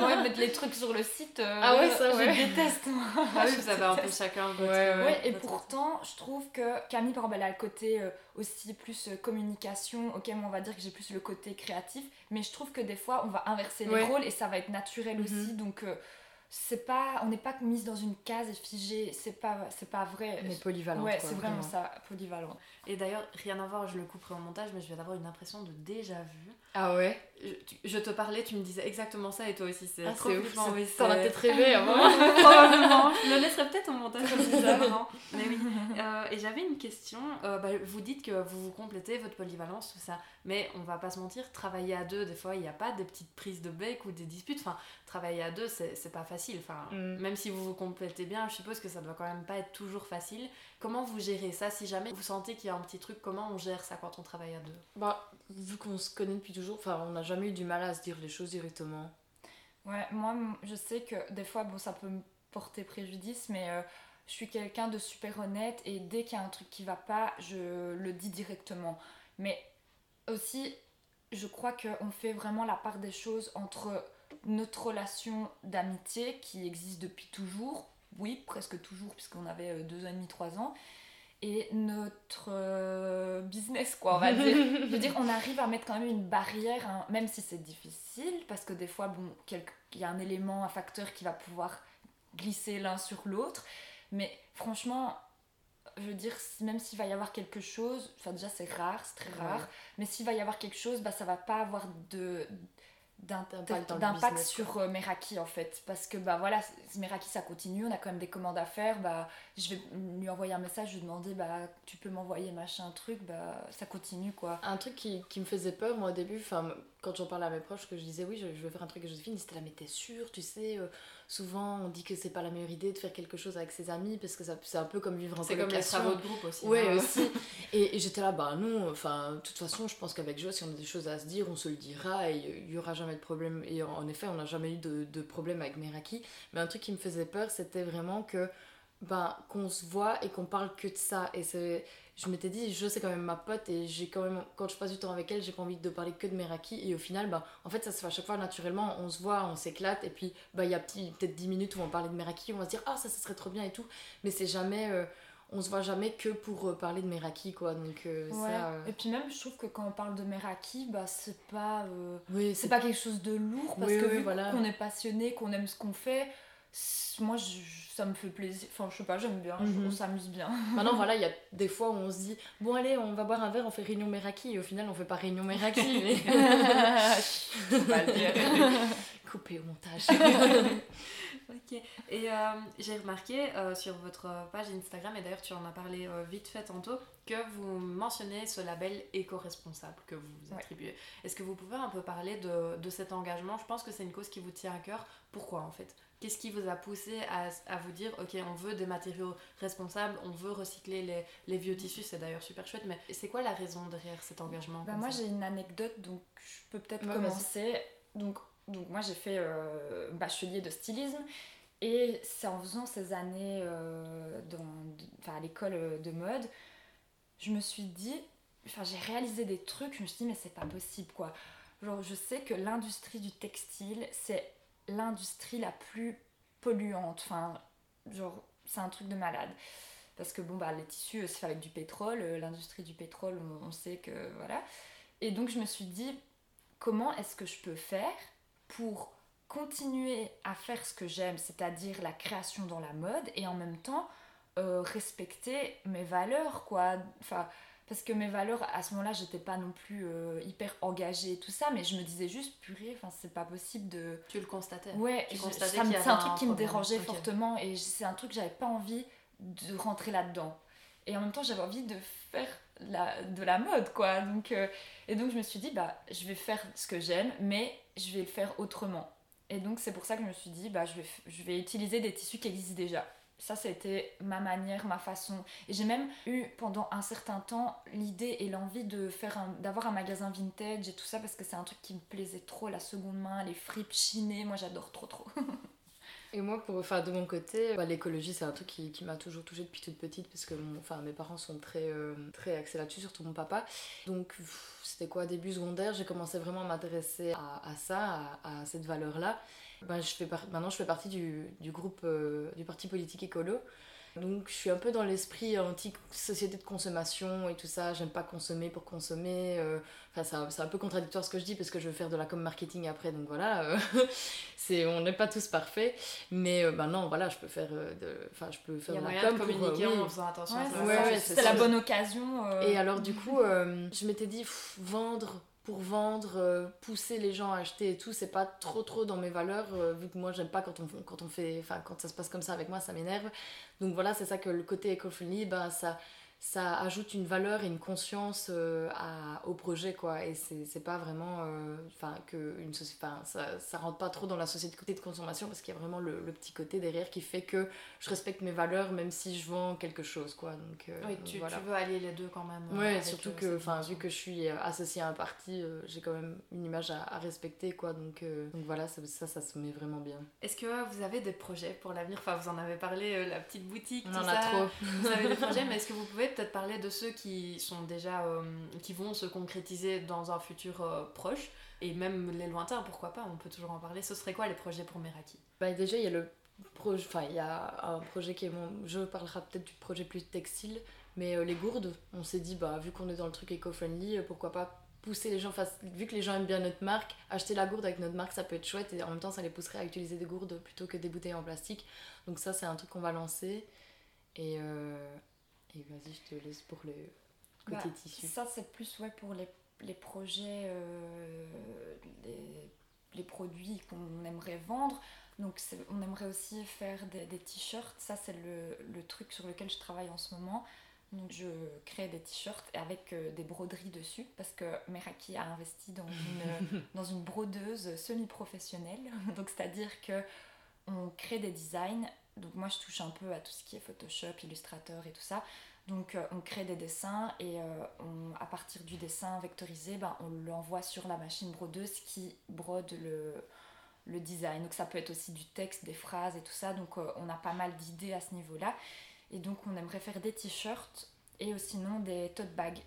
moi mettre les trucs sur le site. euh, Ah ouais, ça, je ouais. déteste. moi. Ah oui, vous avez un peu chacun votre. Ouais, ouais. Ouais, et pourtant, je trouve que Camille, par exemple, elle a le côté euh, aussi plus euh, communication. Ok, moi, on va dire que j'ai plus le côté créatif, mais je trouve que des fois, on va inverser les Ouais. rôles et ça va être naturel Mhm. aussi. Donc, euh, c'est pas, on n'est pas mise dans une case et figée. C'est pas, c'est pas vrai. mais polyvalente ouais, c'est vraiment ça, polyvalent. Et d'ailleurs, rien à voir, je le couperai au montage, mais je viens d'avoir une impression de déjà vu. Ah ouais Je, te parlais, tu me disais exactement ça et toi aussi, c'est ah, trop ouf t'en as peut-être rêvé avant Probablement. Je le laisserai peut-être au montage comme ça, vraiment. Mais oui. Euh, et j'avais une question. Euh, bah, vous dites que vous vous complétez votre polyvalence, tout ça. Mais on va pas se mentir, travailler à deux, des fois, il n'y a pas des petites prises de bec ou des disputes. Enfin, travailler à deux, c'est c'est pas facile. Enfin, Mm. même si vous vous complétez bien, je suppose que ça doit quand même pas être toujours facile. Comment vous gérez ça si jamais vous sentez qu'il y a un petit truc Comment on gère ça quand on travaille à deux? Bah vu qu'on se connaît depuis toujours enfin on n'a jamais eu du mal à se dire les choses directement. Ouais, moi, je sais que des fois, bon, ça peut me porter préjudice, mais euh, je suis quelqu'un de super honnête et dès qu'il y a un truc qui va pas, je le dis directement. Mais aussi, je crois qu'on fait vraiment la part des choses entre notre relation d'amitié qui existe depuis toujours, oui, presque toujours, puisqu'on avait euh, deux ans et demi, trois ans, et notre euh, business, quoi, on va dire. Je veux dire, on arrive à mettre quand même une barrière, hein, même si c'est difficile, parce que des fois, bon, il y a un élément, un facteur qui va pouvoir glisser l'un sur l'autre. Mais franchement, je veux dire, même s'il va y avoir quelque chose, enfin déjà c'est rare, c'est très Ouais. rare, mais s'il va y avoir quelque chose, bah, ça va pas avoir de D'impact sur euh, Meraki en fait. Parce que bah voilà Meraki ça continue on a quand même des commandes à faire bah je vais lui envoyer un message lui demander bah tu peux m'envoyer machin truc bah ça continue quoi. Un truc qui, qui me faisait peur moi au début enfin quand j'en parlais à mes proches que je disais oui je, je veux faire un truc avec Joséphine ils étaient là mais t'es sûre tu sais euh, souvent on dit que c'est pas la meilleure idée de faire quelque chose avec ses amis parce que ça- c'est un peu comme vivre en C'est comme les colocation travaux de groupe aussi. Ouais, hein. aussi. Et, et j'étais là, bah non, enfin, de toute façon, je pense qu'avec Joe, si on a des choses à se dire, on se le dira et il y aura jamais de problème. Et en, en effet, on n'a jamais eu de, de problème avec Meraki. Mais un truc qui me faisait peur, c'était vraiment que, ben, qu'on se voit et qu'on parle que de ça. Et c'est. Je m'étais dit, je c'est quand même ma pote et j'ai quand même, quand je passe du temps avec elle, j'ai pas envie de parler que de Meraki. Et au final, ben, en fait, ça se fait à chaque fois naturellement. On se voit, on s'éclate. Et puis, bah, il y a peut-être 10 minutes où on parler de Meraki, on va se dire, ah, ça, ça serait trop bien et tout. Mais c'est jamais. euh, on se voit jamais que pour euh, parler de Meraki quoi donc euh, Ouais. ça euh, et puis même je trouve que quand on parle de Meraki bah c'est pas euh, oui c'est pas quelque chose de lourd parce Oui, que oui, vu voilà. qu'on est passionné qu'on aime ce qu'on fait moi je- ça me fait plaisir enfin je sais pas j'aime bien Mhm. on s'amuse bien maintenant voilà il y a des fois où on se dit bon allez on va boire un verre on fait réunion Meraki et au final on fait pas réunion Meraki mais coupé au montage Ok. Et euh, j'ai remarqué euh, sur votre page Instagram, et d'ailleurs tu en as parlé euh, vite fait tantôt, que vous mentionnez ce label éco-responsable que vous vous Ouais. attribuez. Est-ce que vous pouvez un peu parler de, de cet engagement? Je pense que c'est une cause qui vous tient à cœur. Pourquoi en fait? Qu'est-ce qui vous a poussé à, à vous dire, ok, on veut des matériaux responsables, on veut recycler les, les vieux tissus, c'est d'ailleurs super chouette, mais c'est quoi la raison derrière cet engagement Bah, moi j'ai une anecdote donc je peux peut-être commencer. Donc, donc moi j'ai fait euh, bachelier de stylisme et c'est en faisant ces années euh, dans, à l'école de mode, je me suis dit, enfin j'ai réalisé des trucs, je me suis dit mais c'est pas possible quoi. Genre, je sais que l'industrie du textile, c'est l'industrie la plus polluante. Enfin, genre, c'est un truc de malade. Parce que bon, bah, les tissus, c'est fait avec du pétrole. Euh, l'industrie du pétrole, on, sait que. Voilà. Et donc, je me suis dit, comment est-ce que je peux faire pour continuer à faire ce que j'aime, c'est-à-dire la création dans la mode, et en même temps euh, respecter mes valeurs, quoi. Enfin, parce que mes valeurs, à ce moment-là, j'étais pas non plus euh, hyper engagée et tout ça, mais je me disais juste, purée, enfin, c'est pas possible de. Tu le constatais Ouais, c'est un truc qui me dérangeait fortement, et c'est un truc que j'avais pas envie de rentrer là-dedans. Et en même temps, j'avais envie de faire la, de la mode, quoi. Donc, euh, et donc, je me suis dit, bah, je vais faire ce que j'aime, mais je vais le faire autrement. Et donc, c'est pour ça que je me suis dit, bah, je vais, je vais utiliser des tissus qui existent déjà. Ça, c'était ma manière, ma façon. Et j'ai même eu pendant un certain temps l'idée et l'envie de faire d'avoir un magasin vintage et tout ça parce que c'est un truc qui me plaisait trop, la seconde main, les fripes chinées. Moi, j'adore trop, trop. Et moi, pour, enfin, de mon côté, bah, l'écologie, c'est un truc qui, m'a toujours touchée depuis toute petite, parce que enfin, mes parents sont très, euh, très axés là-dessus, surtout mon papa. Donc, c'était quoi, début secondaire, j'ai commencé vraiment à m'intéresser à, ça, à cette valeur-là. Ben, je fais maintenant, je fais partie du, du groupe euh, du parti politique écolo. Donc je suis un peu dans l'esprit anti-société de consommation et tout ça. J'aime pas consommer pour consommer. Euh, enfin, c'est un, peu contradictoire ce que je dis parce que je veux faire de la com marketing après. Donc voilà, euh, c'est, on n'est pas tous parfaits. Mais ben non, voilà, je peux faire de, enfin, je peux faire de la com. communiquer en faisant attention c'est la bonne occasion. Et alors du coup, je m'étais dit, vendre pour vendre, euh, pousser les gens à acheter et tout, c'est pas trop trop dans mes valeurs, euh, vu que moi j'aime pas quand on, fait, enfin quand ça se passe comme ça avec moi, ça m'énerve. Donc voilà, c'est ça que le côté éco-friendly, bah, ça, ça ajoute une valeur et une conscience euh, à, au projet quoi. Et c'est pas vraiment euh, enfin que une ça, ça rentre pas trop dans la société de consommation parce qu'il y a vraiment le, petit côté derrière qui fait que je respecte mes valeurs même si je vends quelque chose quoi. Donc euh, oui tu, tu, veux allier les deux quand même ouais surtout que enfin vu que je suis associée à un parti j'ai quand même une image à, à respecter quoi. Donc, donc voilà ça, ça, ça se met vraiment bien. Est-ce que vous avez des projets pour l'avenir? Enfin vous en avez parlé la petite boutique on tout en ça. a trop. Vous avez des projets mais est-ce que vous pouvez peut-être parler de ceux qui sont déjà euh, qui vont se concrétiser dans un futur euh, proche et même les lointains pourquoi pas on peut toujours en parler ce serait quoi les projets pour Meraki? Bah déjà il y a le projet enfin il y a un projet qui est mon je parlerai peut-être du projet plus textile mais euh, les gourdes on s'est dit bah vu qu'on est dans le truc eco-friendly pourquoi pas pousser les gens, vu que les gens aiment bien notre marque, acheter la gourde avec notre marque, ça peut être chouette et en même temps ça les pousserait à utiliser des gourdes plutôt que des bouteilles en plastique. Donc ça c'est un truc qu'on va lancer. Et, et vas-y, je te laisse pour le côté bah, tissu. Ça, c'est plus ouais, pour les, les projets, euh, les, les, produits qu'on aimerait vendre. Donc, on aimerait aussi faire des, des t-shirts. Ça, c'est le, le, truc sur lequel je travaille en ce moment. Donc, je crée des t-shirts avec euh, des broderies dessus parce que Meraki a investi dans une, dans une brodeuse semi-professionnelle. Donc, c'est-à-dire que on crée des designs donc moi je touche un peu à tout ce qui est Photoshop, Illustrator et tout ça. Donc euh, on crée des dessins et euh, on, à partir du dessin vectorisé, ben, on l'envoie sur la machine brodeuse qui brode le, le, design. Donc ça peut être aussi du texte, des phrases et tout ça. Donc euh, on a pas mal d'idées à ce niveau-là. Et donc on aimerait faire des t-shirts et sinon des tote bags.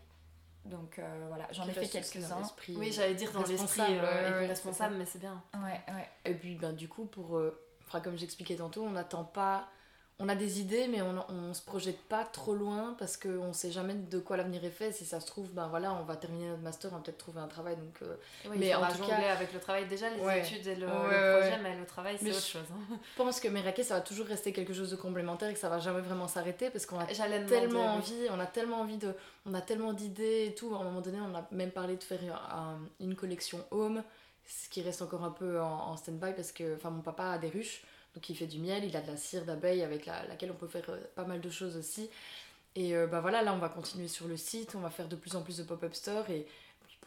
Donc voilà, j'en ai fait quelques-uns. Oui, j'allais dire dans l'esprit responsable, mais c'est bien. Ouais, ouais. Et puis ben, du coup, pour enfin, comme j'expliquais tantôt, on n'attend pas. On a des idées, mais on, ne se projette pas trop loin parce qu'on ne sait jamais de quoi l'avenir est fait. Si ça se trouve, ben voilà, on va terminer notre master, on va peut-être trouver un travail. Donc, euh, mais en tout cas, avec le travail, déjà les études et le, projet, mais le travail, c'est autre chose. Hein. Je pense que Meraké, ça va toujours rester quelque chose de complémentaire et que ça va jamais vraiment s'arrêter parce qu'on a tellement envie, on a tellement envie de, on a tellement d'idées et tout. À un moment donné, on a même parlé de faire une collection home ce qui reste encore un peu en, stand-by parce que enfin mon papa a des ruches donc il fait du miel il a de la cire d'abeille avec laquelle on peut faire euh, pas mal de choses aussi. Et euh, bah voilà là on va continuer sur le site on va faire de plus en plus de pop-up store et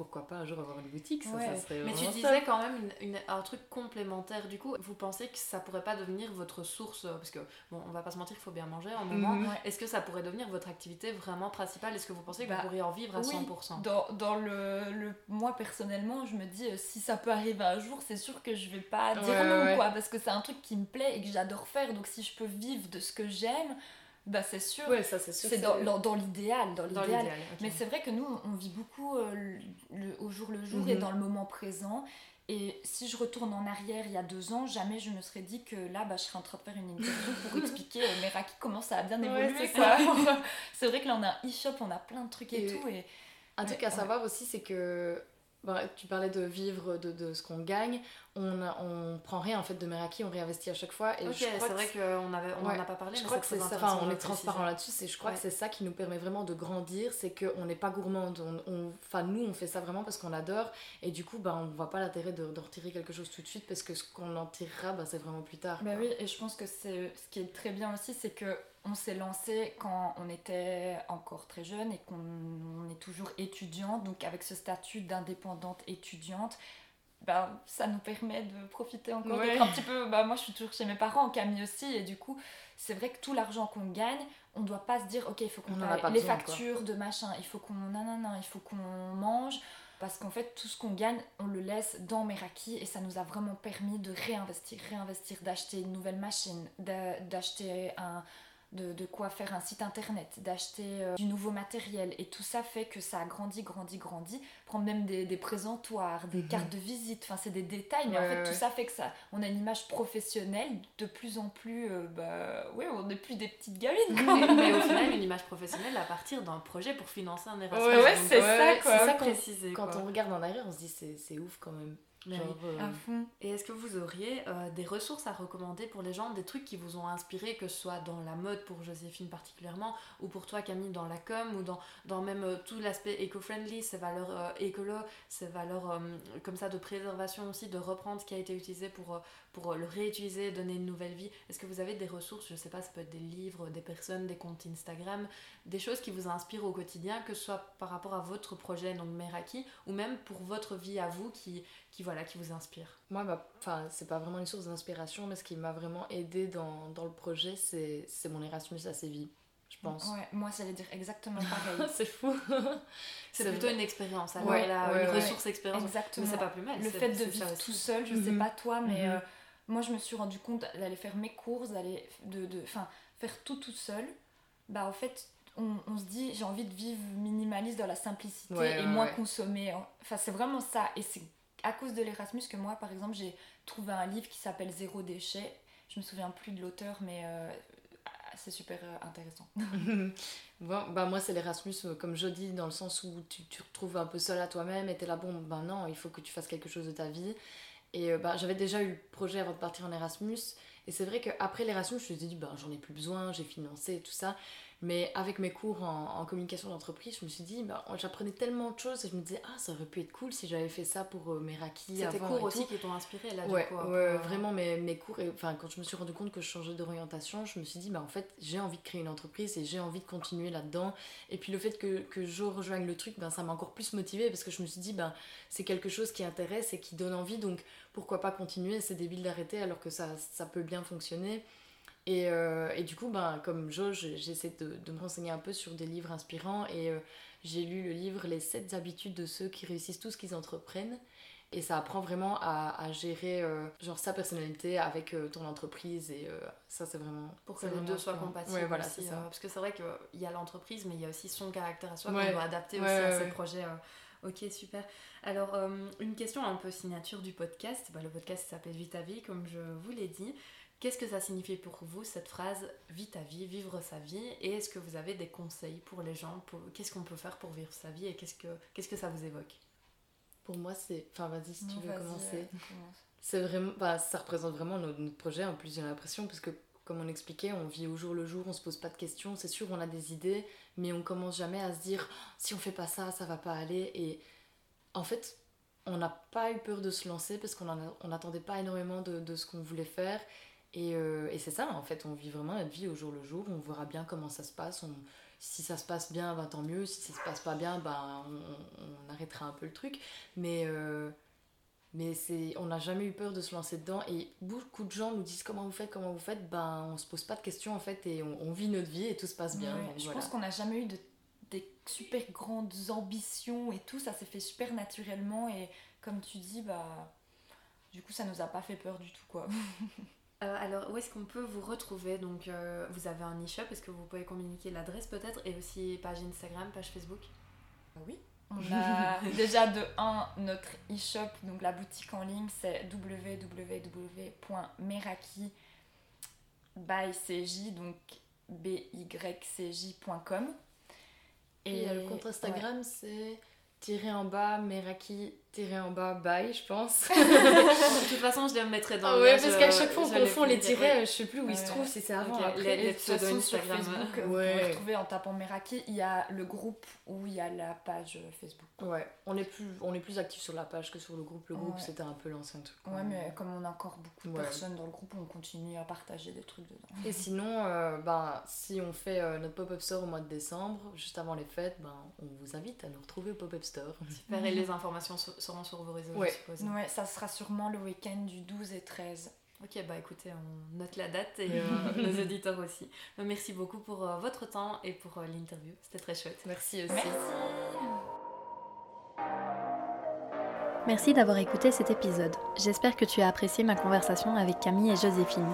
pourquoi pas un jour avoir une boutique ça, serait Mais tu disais quand même une, un truc complémentaire. Du coup, vous pensez que ça pourrait pas devenir votre source euh, Parce que, bon, on va pas se mentir, il faut bien manger un moment. Mhm. Est-ce que ça pourrait devenir votre activité vraiment principale? Est-ce que vous pensez que vous bah, pourriez en vivre à 100% Dans, dans le, le, Moi, personnellement, je me dis, euh, si ça peut arriver un jour, c'est sûr que je vais pas dire non, quoi. Parce que c'est un truc qui me plaît et que j'adore faire. Donc, si je peux vivre de ce que j'aime Bah c'est sûr. Ouais, ça c'est sûr. C'est dans, dans, dans l'idéal, dans l'idéal. Mais c'est vrai que nous, on vit beaucoup euh, le, au jour le jour et Mhm. dans le moment présent. Et si je retourne en arrière il y a deux ans, jamais je me serais dit que là, bah, je serais en train de faire une interview pour expliquer euh, Meraki comment ça a bien évolué. c'est vrai que là, on a un e-shop, on a plein de trucs et, Et- tout. Et... Un Ouais, truc à savoir aussi, c'est que bah, tu parlais de vivre de, de ce qu'on gagne. On, a- on prend rien en fait de Meraki, on réinvestit à chaque fois. Et Ok, je crois c'est que vrai qu'on avait, on Ouais. en a pas parlé, Je mais crois que c'est ça, enfin, on est transparent là-dessus, et je crois Ouais. que c'est ça qui nous permet vraiment de grandir, c'est qu'on n'est pas gourmande. On, on- enfin, nous, on fait ça vraiment parce qu'on adore, et du coup, bah, on voit pas l'intérêt de, de retirer quelque chose tout de suite, parce que ce qu'on en tirera, bah, c'est vraiment plus tard. Bah quoi. oui, et je pense que c'est ce qui est très bien aussi, c'est que on s'est lancé quand on était encore très jeune et qu'on on est toujours étudiante, donc avec ce statut d'indépendante étudiante, bah, ça nous permet de profiter encore Ouais. d'être un petit peu. Bah, moi, je suis toujours chez mes parents, Camille aussi, et du coup, c'est vrai que tout l'argent qu'on gagne, on doit pas se dire, ok, il faut qu'on paye les besoin, quoi. factures de machin, il faut qu'on. Non, il faut qu'on mange. Parce qu'en fait, tout ce qu'on gagne, on le laisse dans Meraki et ça nous a vraiment permis de réinvestir, réinvestir, d'acheter une nouvelle machine, d'a- d'acheter un. De, de quoi faire un site internet, d'acheter euh, du nouveau matériel. Et tout ça fait que ça a grandi, grandi, grandi. Prendre même des, des présentoirs, des Mhm. cartes de visite, enfin c'est des détails, mais en fait ouais, tout ça fait que ça, on a une image professionnelle de plus en plus, euh, bah ouais, on n'est plus des petites gamines quoi. mais, mais au final, une image professionnelle à partir d'un projet pour financer un Erasmus. Ouais, ouais, c'est ça, ouais, quoi. C'est ça Quand- préciser. Quand quoi. on regarde en arrière, on se dit, c'est c'est ouf quand même. Mais Genre, oui. euh, À fond. Et est-ce que vous auriez euh, des ressources à recommander pour les gens, des trucs qui vous ont inspiré, que ce soit dans la mode pour Joséphine particulièrement, ou pour toi Camille dans la com, ou dans, dans même euh, tout l'aspect éco-friendly, ces valeurs écolo, ces valeurs comme ça de préservation aussi, de reprendre ce qui a été utilisé pour, pour le réutiliser, donner une nouvelle vie. Est-ce que vous avez des ressources, je sais pas, ça peut être des livres, des personnes, des comptes Instagram, des choses qui vous inspirent au quotidien, que ce soit par rapport à votre projet, donc Meraki, ou même pour votre vie à vous qui, qui, voilà, qui vous inspire Moi, bah, enfin, c'est pas vraiment une source d'inspiration, mais ce qui m'a vraiment aidé dans, dans le projet, c'est mon Erasmus à Séville, je pense. Ouais, moi ça allait dire exactement pareil. c'est fou. C'est plutôt vrai. une expérience, alors Ouais, ouais, une ressource expérience. Exactement. Mais c'est pas plus mal. le fait de vivre tout seul, je sais Mhm. pas toi, mais Mhm. euh, moi je me suis rendu compte d'aller faire mes courses, d'aller de, de, enfin, faire tout toute seule. Bah en fait, on, on se dit j'ai envie de vivre minimaliste dans la simplicité Ouais, et ouais, moins ouais. consommer. Enfin c'est vraiment ça. Et c'est à cause de l'Erasmus que moi par exemple j'ai trouvé un livre qui s'appelle Zéro déchet. Je me souviens plus de l'auteur, mais euh, c'est super euh, intéressant. Bon, bah moi c'est l'Erasmus euh, comme je dis dans le sens où tu te retrouves un peu seul à toi-même et t'es là bon ben non il faut que tu fasses quelque chose de ta vie et bah, j'avais déjà eu le projet avant de partir en Erasmus et c'est vrai qu'après l'Erasmus je me suis dit ben j'en ai plus besoin j'ai financé tout ça mais avec mes cours en, en communication d'entreprise je me suis dit ben, j'apprenais tellement de choses et je me disais ah ça aurait pu être cool si j'avais fait ça pour euh, C'est tes avant cours et aussi tout. qui t'ont inspiré là Ouais, du coup. ouais, euh, vraiment mes, mes cours, enfin quand je me suis rendu compte que je changeais d'orientation, je me suis dit bah en fait j'ai envie de créer une entreprise et j'ai envie de continuer là-dedans. Et puis le fait que, que je rejoigne le truc, ben, ça m'a encore plus motivée parce que je me suis dit ben c'est quelque chose qui intéresse et qui donne envie donc pourquoi pas continuer, c'est débile d'arrêter alors que ça, ça peut bien fonctionner. Et, euh, et du coup, ben, comme Jo, je- j'essaie de, de me renseigner un peu sur des livres inspirants et euh, j'ai lu le livre Les 7 habitudes de ceux qui réussissent tout ce qu'ils entreprennent. Et ça apprend vraiment à, à gérer euh, genre sa personnalité avec ton entreprise et ça c'est vraiment pour que les deux soient compatibles Ouais, voilà, aussi, ça. parce que c'est vrai qu'il y a l'entreprise mais il y a aussi son caractère à soi Ouais. qu'on doit adapter Ouais, aussi à ses projets ok super alors une question un peu signature du podcast Bah, le podcast s'appelle Vite ta vie comme je vous l'ai dit qu'est-ce que ça signifie pour vous cette phrase Vite ta vie vivre sa vie et est-ce que vous avez des conseils pour les gens pour... qu'est-ce qu'on peut faire pour vivre sa vie et qu'est-ce que qu'est-ce que ça vous évoque? Pour moi c'est... Enfin vas-y si tu Non, veux commencer. euh. C'est vraiment, bah, ça représente vraiment notre, notre projet en plus j'ai l'impression parce que comme on expliquait, on vit au jour le jour, on se pose pas de questions. C'est sûr, on a des idées, mais on commence jamais à se dire si on fait pas ça, ça va pas aller. Et en fait, on n'a pas eu peur de se lancer parce qu'on n'attendait pas énormément de, de ce qu'on voulait faire. Et, euh, et c'est ça, en fait, on vit vraiment notre vie au jour le jour. On verra bien comment ça se passe. On- si ça se passe bien, ben, tant mieux. Si ça se passe pas bien, ben, on, on- arrêtera un peu le truc. Mais, euh, mais on n'a jamais eu peur de se lancer dedans. Et beaucoup de gens nous disent comment vous faites, comment vous faites? Ben, on se pose pas de questions en fait et on, on vit notre vie et tout se passe bien. Donc je voilà. pense qu'on n'a jamais eu de, des super grandes ambitions et tout, ça s'est fait super naturellement et comme tu dis, bah du coup ça nous a pas fait peur du tout quoi. Euh, alors, où est-ce qu'on peut vous retrouver? Donc, euh, vous avez un e-shop, est-ce que vous pouvez communiquer l'adresse peut-être? Et aussi page Instagram, page Facebook? Oui. On a déjà de 1 notre e-shop, donc la boutique en ligne, c'est www.meraki by CJ, donc bycj.com. Et, le compte Instagram, c'est tiré en bas, Meraki, tiré en bas, bye, je pense. de toute façon, je les mettrai dans ah le Ouais, parce qu'à chaque fois, on confond les tirés, je sais plus où ils se trouvent, si c'est avant, après. les- pseudos sur. Facebook, vous pouvez retrouver en tapant Meraki, il y a le groupe où il y a la page Facebook. Ouais, on est plus, on est plus actif sur la page que sur le groupe. Le groupe, c'était un peu l'ancien truc. Ouais, mais comme on a encore beaucoup de personnes dans le groupe, on continue à partager des trucs dedans. Et sinon, euh, ben, si on fait euh, notre pop-up store au mois de décembre, juste avant les fêtes, ben, on vous invite à nous retrouver au pop-up store. Super, et les informations sur- seront sur vos réseaux, Ouais. je suppose. Ouais, ça sera sûrement le week-end du 12 et 13. Ok, bah écoutez, on note la date et euh, nos auditeurs aussi. Euh, Merci beaucoup pour euh, votre temps et pour euh, l'interview, c'était très chouette. Merci aussi. Merci. Merci d'avoir écouté cet épisode. J'espère que tu as apprécié ma conversation avec Camille et Joséphine.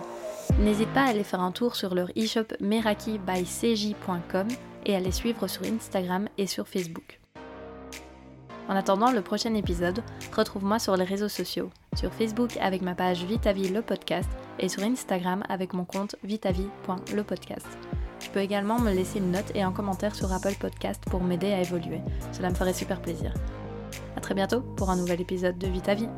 N'hésite pas à aller faire un tour sur leur e-shop merakibycj.com et à les suivre sur Instagram et sur Facebook. En attendant le prochain épisode, retrouve-moi sur les réseaux sociaux, sur Facebook avec ma page Vitavie le podcast et sur Instagram avec mon compte vitavie.lepodcast. Tu peux également me laisser une note et un commentaire sur Apple Podcast pour m'aider à évoluer. Cela me ferait super plaisir. A très bientôt pour un nouvel épisode de Vita Vie.